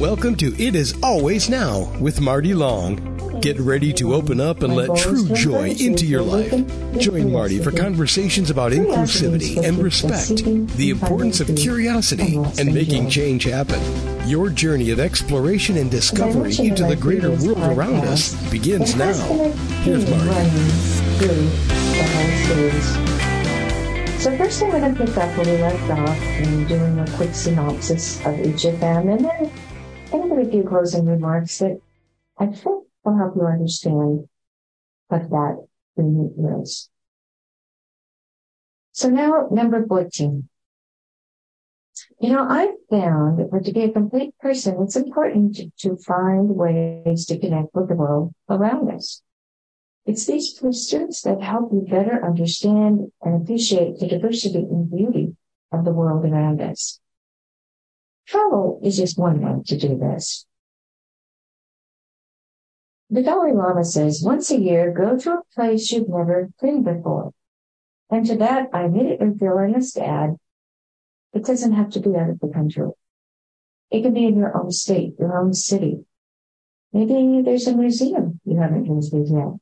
Welcome to It Is Always Now with Marty Long. Get ready to open up and let true joy into your life. Join Marty for conversations about inclusivity and respect, the importance of curiosity, and making change happen. Your journey of exploration and discovery into the greater world around us begins now. Here's Marty. So first I'm going to pick up where we left off and doing a quick synopsis of each of them and then going to give closing remarks that I think will help you understand what that meaning is. So now number 14. You know, I've found that to be a complete person, it's important to, to find ways to connect with the world around us. It's these pursuits that help you better understand and appreciate the diversity and beauty of the world around us. Travel is just one way to do this. The Dalai Lama says, once a year, go to a place you've never been before. And to that, I immediately feel I must add, it doesn't have to be out of the country. It can be in your own state, your own city. Maybe there's a museum you haven't visited yet.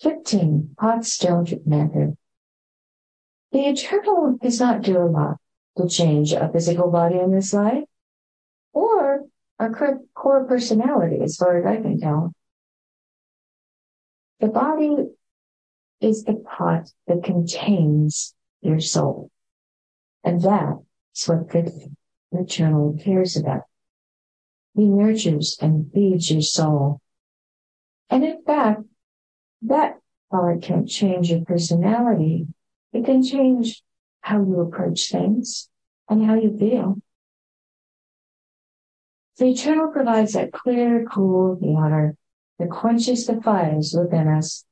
15. Hot stone method. The eternal does not do a lot to change a physical body in this life or our core personality, as far as I can tell. The body is the pot that contains your soul. And that is what the eternal cares about. He nurtures and feeds your soul. And in fact, that it can't change your personality, it can change how you approach things and how you feel. The eternal provides that clear, cool water that quenches the fires within us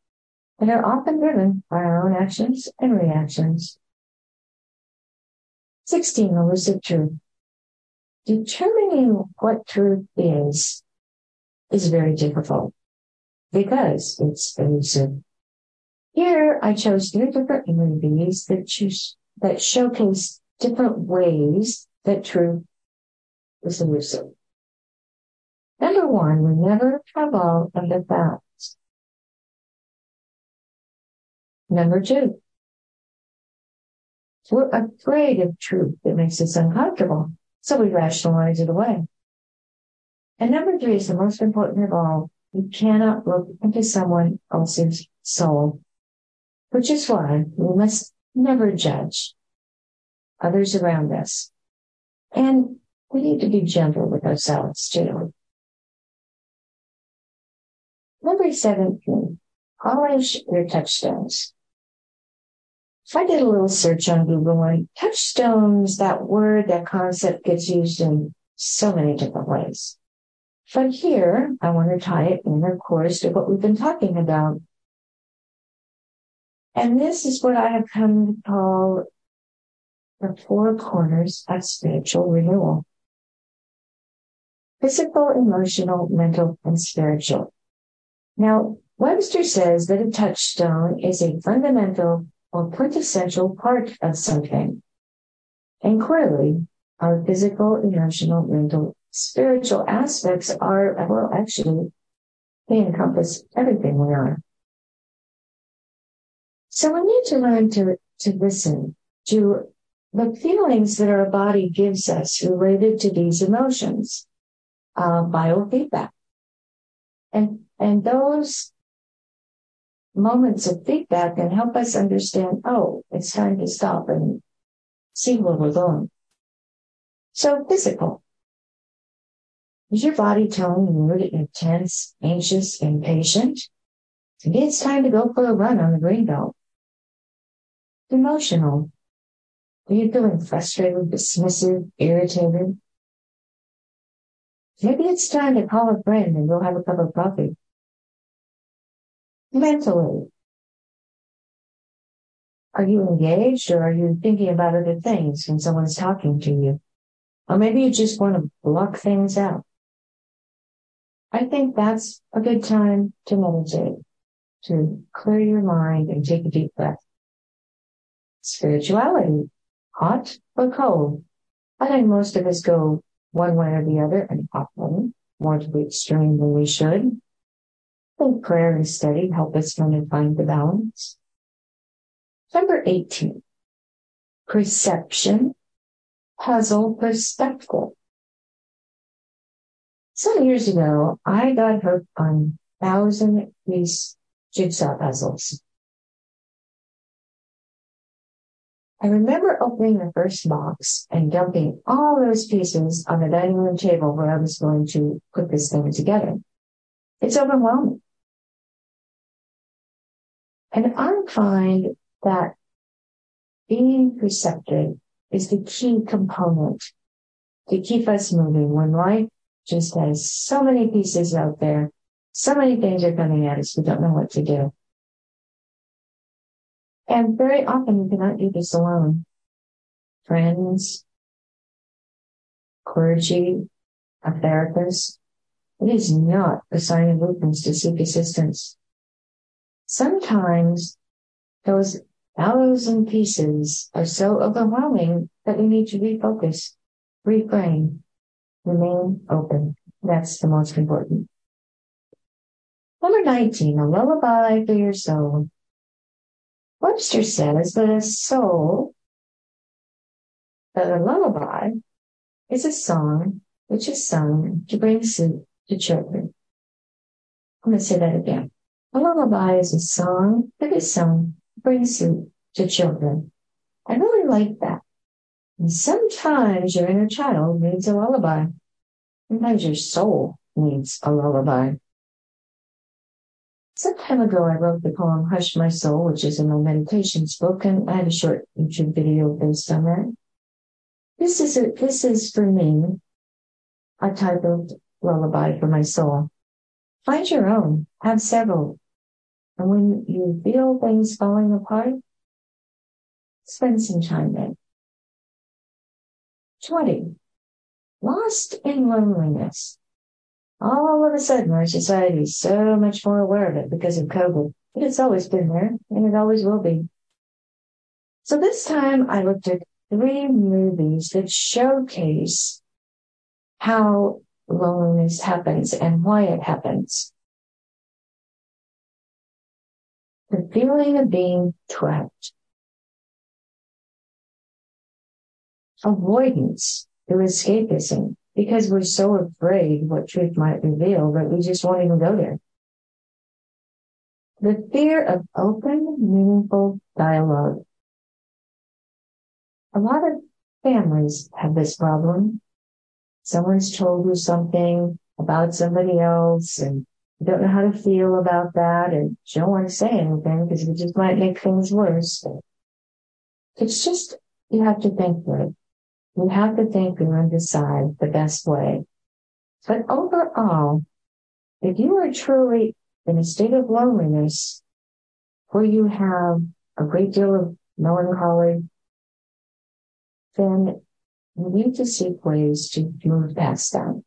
that are often driven by our own actions and reactions. 16. Elusive truth. Determining what truth is, is very difficult because it's elusive. Here, I chose three different movies that choose that showcase different ways that truth is elusive. Number one, we never have all of the facts. Number two, we're afraid of truth that makes us uncomfortable, so we rationalize it away. And number three is the most important of all. You cannot look into someone else's soul, which is why we must never judge others around us. And we need to be gentle with ourselves too. Number 17, polish your touchstones. If I did a little search on Google and touchstones, that word, that concept gets used in so many different ways. But here, I want to tie it in, of course, to what we've been talking about. And this is what I have come to call the four corners of spiritual renewal. Physical, emotional, mental, and spiritual. Now, Webster says that a touchstone is a fundamental or quintessential part of something. And clearly, our physical, emotional, mental, spiritual aspects are, well, actually, they encompass everything we are. So we need to learn to, to listen to the feelings that our body gives us related to these emotions, uh, biofeedback. And, and those moments of feedback can help us understand, oh, it's time to stop and see where we're going. So physical. Is your body telling you that you're tense, anxious, impatient? Maybe it's time to go for a run on the green belt. Emotional. Are you feeling frustrated, dismissive, irritated? Maybe it's time to call a friend and go have a cup of coffee. Mentally. Are you engaged or are you thinking about other things when someone's talking to you? Or maybe you just want to block things out. I think that's a good time to meditate, to clear your mind and take a deep breath. Spirituality hot or cold. I think most of us go one way or the other, and often more to the extreme than we should. I think prayer and study help us try to find the balance. Number 18, perception, puzzle, perspective. Some years ago, I got hooked on thousand piece jigsaw puzzles. I remember opening the first box and dumping all those pieces on the dining room table where I was going to put this thing together. It's overwhelming. And I find that being perceptive is the key component to keep us moving when life just has so many pieces out there. So many things are coming at us. We don't know what to do. And very often you cannot do this alone. Friends, clergy, a therapist. It is not a sign of weakness to seek assistance. Sometimes those thousand pieces are so overwhelming that we need to refocus, reframe, remain open. That's the most important. Number 19, a lullaby for your soul. Webster says that a soul, that a lullaby is a song which is sung to bring sleep to children. I'm going to say that again. A lullaby is a song that is sung to bring sleep to children. I really like that. And sometimes your inner child needs a lullaby. Sometimes your soul needs a lullaby. Some time ago, I wrote the poem Hush My Soul, which is in my meditations book, and I had a short YouTube video based on that. This is a, this is for me a type of lullaby for my soul. Find your own, have several. And when you feel things falling apart, spend some time there. 20. Lost in loneliness all of a sudden our society is so much more aware of it because of COVID. But it's always been there and it always will be. So this time I looked at three movies that showcase how loneliness happens and why it happens. The feeling of being trapped. Avoidance through escapism because we're so afraid what truth might reveal that we just won't even go there. The fear of open, meaningful dialogue. A lot of families have this problem. Someone's told you something about somebody else and you don't know how to feel about that and you don't want to say anything because it just might make things worse. It's just, you have to think through it. You have to think and decide the best way. But overall, if you are truly in a state of loneliness where you have a great deal of melancholy, then you need to seek ways to move past that.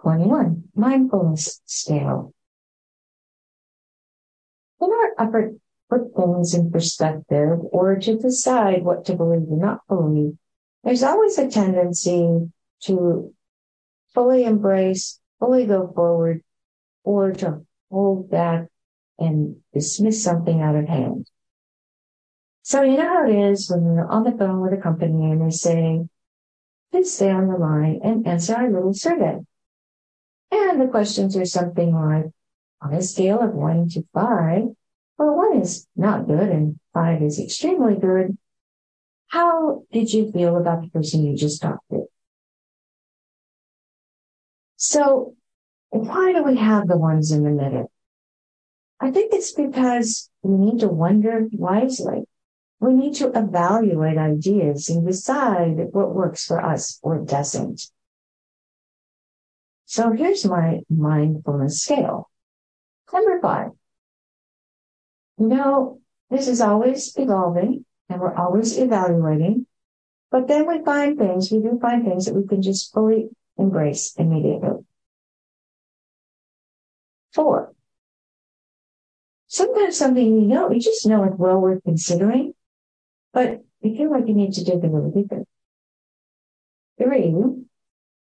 21. Mindfulness scale. In our upper put things in perspective or to decide what to believe and not believe, there's always a tendency to fully embrace, fully go forward, or to hold back and dismiss something out of hand. So you know how it is when you're on the phone with a company and they say, please stay on the line and answer our little survey. And the questions are something like, on a scale of one to five, well, one is not good and five is extremely good. How did you feel about the person you just talked to? So why do we have the ones in the middle? I think it's because we need to wonder wisely. We need to evaluate ideas and decide what works for us or doesn't. So here's my mindfulness scale. Number five, you know, this is always evolving and we're always evaluating. But then we find things, we do find things that we can just fully embrace immediately. Four. Sometimes something you know, you just know it's well worth considering, but you feel like you need to dig a little deeper. Three,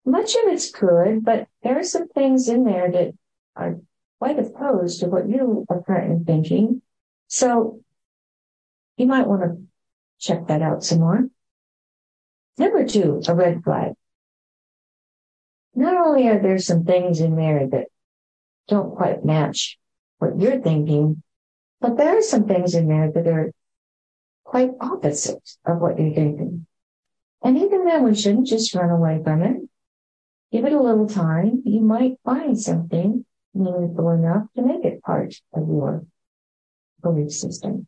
much of it's good, but there are some things in there that are quite opposed to what you are currently thinking. So you might want to check that out some more. Number two, a red flag. Not only are there some things in there that don't quite match what you're thinking, but there are some things in there that are quite opposite of what you're thinking. And even then, we shouldn't just run away from it. Give it a little time. You might find something meaningful enough to make it part of your belief system.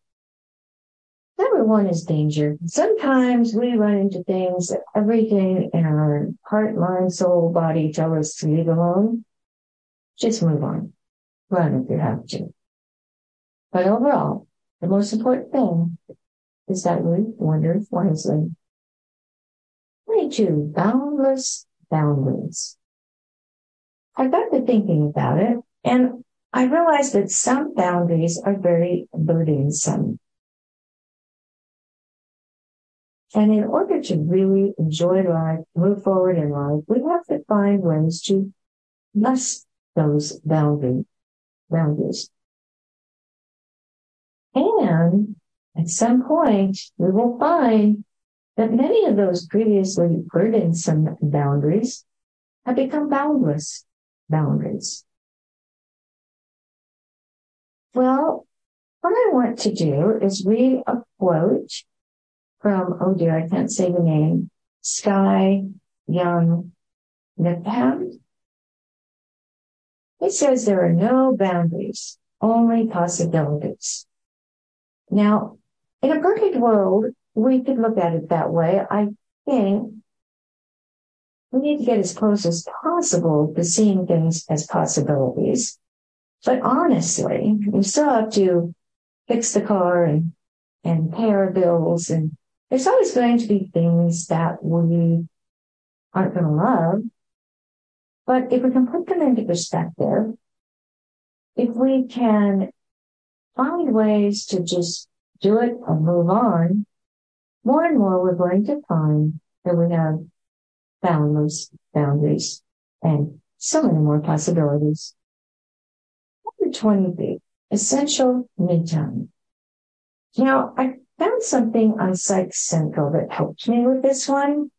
Number one is danger. Sometimes we run into things that everything in our heart, mind, soul, body tell us to leave alone. Just move on. Run if you have to. But overall, the most important thing is that we wander wisely. 22. Boundless boundaries. I got to thinking about it and I realize that some boundaries are very burdensome. And in order to really enjoy life, move forward in life, we have to find ways to less those boundary, boundaries. And at some point, we will find that many of those previously burdensome boundaries have become boundless boundaries. Well, what I want to do is read a quote from, oh dear, I can't say the name, Sky Young Nepham. He says there are no boundaries, only possibilities. Now, in a perfect world, we could look at it that way. I think we need to get as close as possible to seeing things as possibilities. But honestly, we still have to fix the car and, and pay our bills. And there's always going to be things that we aren't going to love. But if we can put them into perspective, if we can find ways to just do it and move on, more and more we're going to find that we have boundless boundaries and so many more possibilities. Number 20b, essential time. Now, I found something on Psych Central that helped me with this one.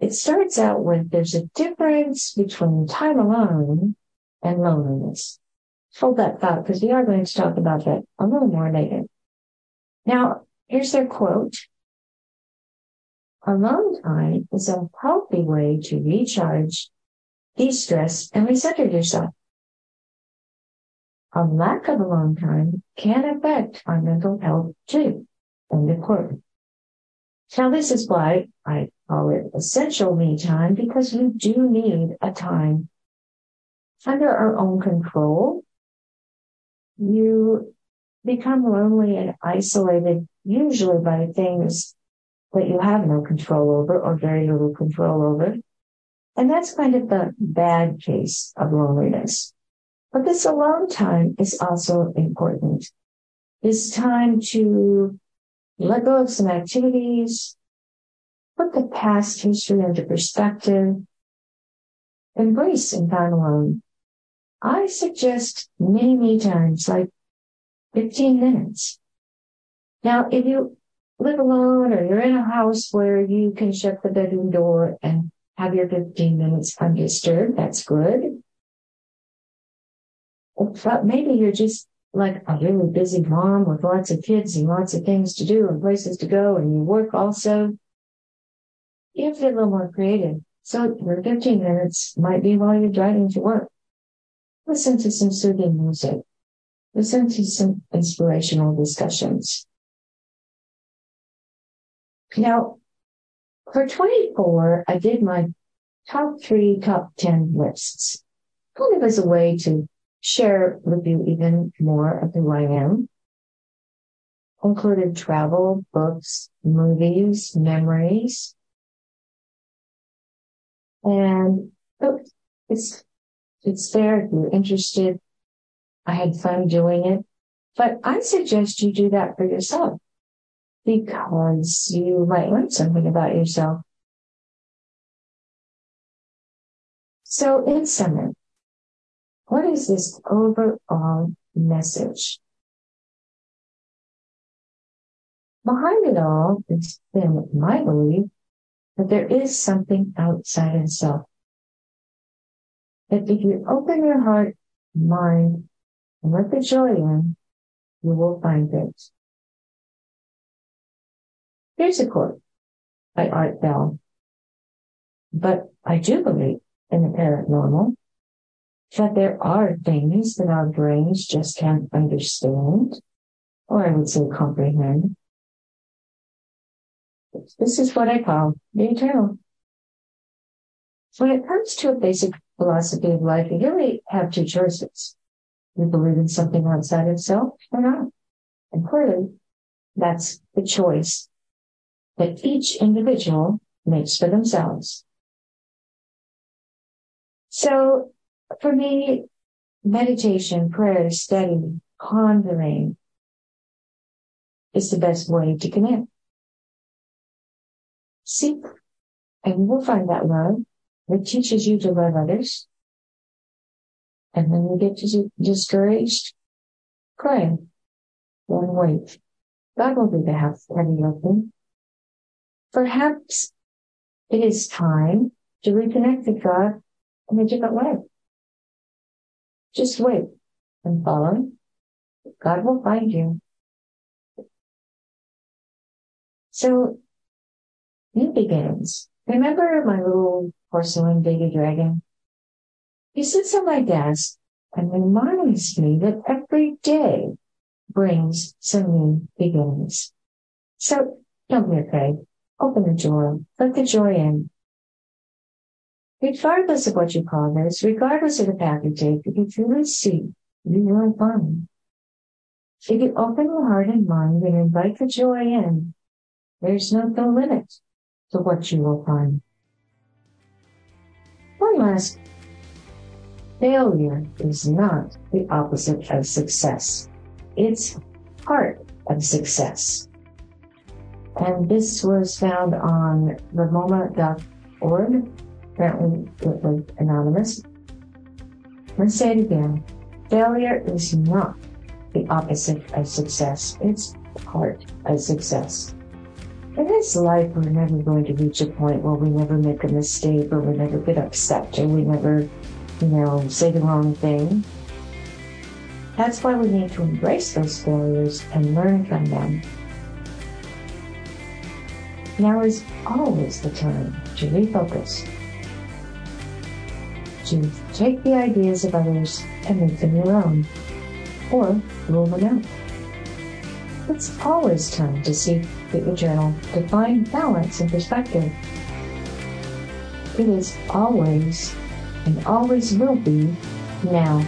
It starts out with there's a difference between time alone and loneliness. Hold that thought because we are going to talk about that a little more later. Now, here's their quote. Alone time is a healthy way to recharge, de-stress, and recenter yourself. A lack of alone time can affect our mental health too. Of quote. Now this is why I call it essential me time because we do need a time under our own control. You become lonely and isolated usually by things that you have no control over or very little control over. And that's kind of the bad case of loneliness. But this alone time is also important. It's time to let go of some activities, put the past history into perspective, embrace some time alone. I suggest many, many times, like 15 minutes. Now, if you live alone or you're in a house where you can shut the bedroom door and have your 15 minutes undisturbed. That's good. But maybe you're just like a really busy mom with lots of kids and lots of things to do and places to go and you work also. You have to get a little more creative. So your 15 minutes might be while you're driving to work. Listen to some soothing music. Listen to some inspirational discussions. Now, for 24, I did my top three, top 10 lists, kind of as a way to share with you even more of who I am. Included travel, books, movies, memories. And oh, it's, it's there if you're interested. I had fun doing it, but I suggest you do that for yourself because you might learn something about yourself. So in summary, what is this overall message? Behind it all it's been my belief that there is something outside of self. That if you open your heart, mind, and let the joy in, you will find it. Here's a quote by Art Bell. But I do believe in the paranormal, that there are things that our brains just can't understand, or I would say comprehend. This is what I call the eternal. When it comes to a basic philosophy of life, you really have two choices. You believe in something outside of self or not. And clearly, that's the choice that each individual makes for themselves. So for me, meditation, prayer, study, pondering is the best way to connect. Seek and you will find that love that teaches you to love others. And when you get discouraged, pray. Don't wait. God will do the heavy lifting. Perhaps it is time to reconnect with God in a different way. Just wait and follow. God will find you. So, new beginnings. Remember my little porcelain baby dragon? He sits on my desk and reminds me that every day brings some new beginnings. So don't be afraid. Open the door. Let the joy in. Regardless of what you call this, regardless of the path you take, if you truly see, you will find. If you open your heart and mind and invite the joy in, there's no, no limit to what you will find. One last, failure is not the opposite of success. It's part of success. And this was found on ramoma.org apparently it was anonymous. Let's say it again. Failure is not the opposite of success. It's part of success. In this life, we're never going to reach a point where we never make a mistake or we never get upset or we never, you know, say the wrong thing. That's why we need to embrace those failures and learn from them. Now is always the time to refocus to take the ideas of others and make them your own, or rule them out. It's always time to seek the eternal, to find balance and perspective. It is always and always will be now.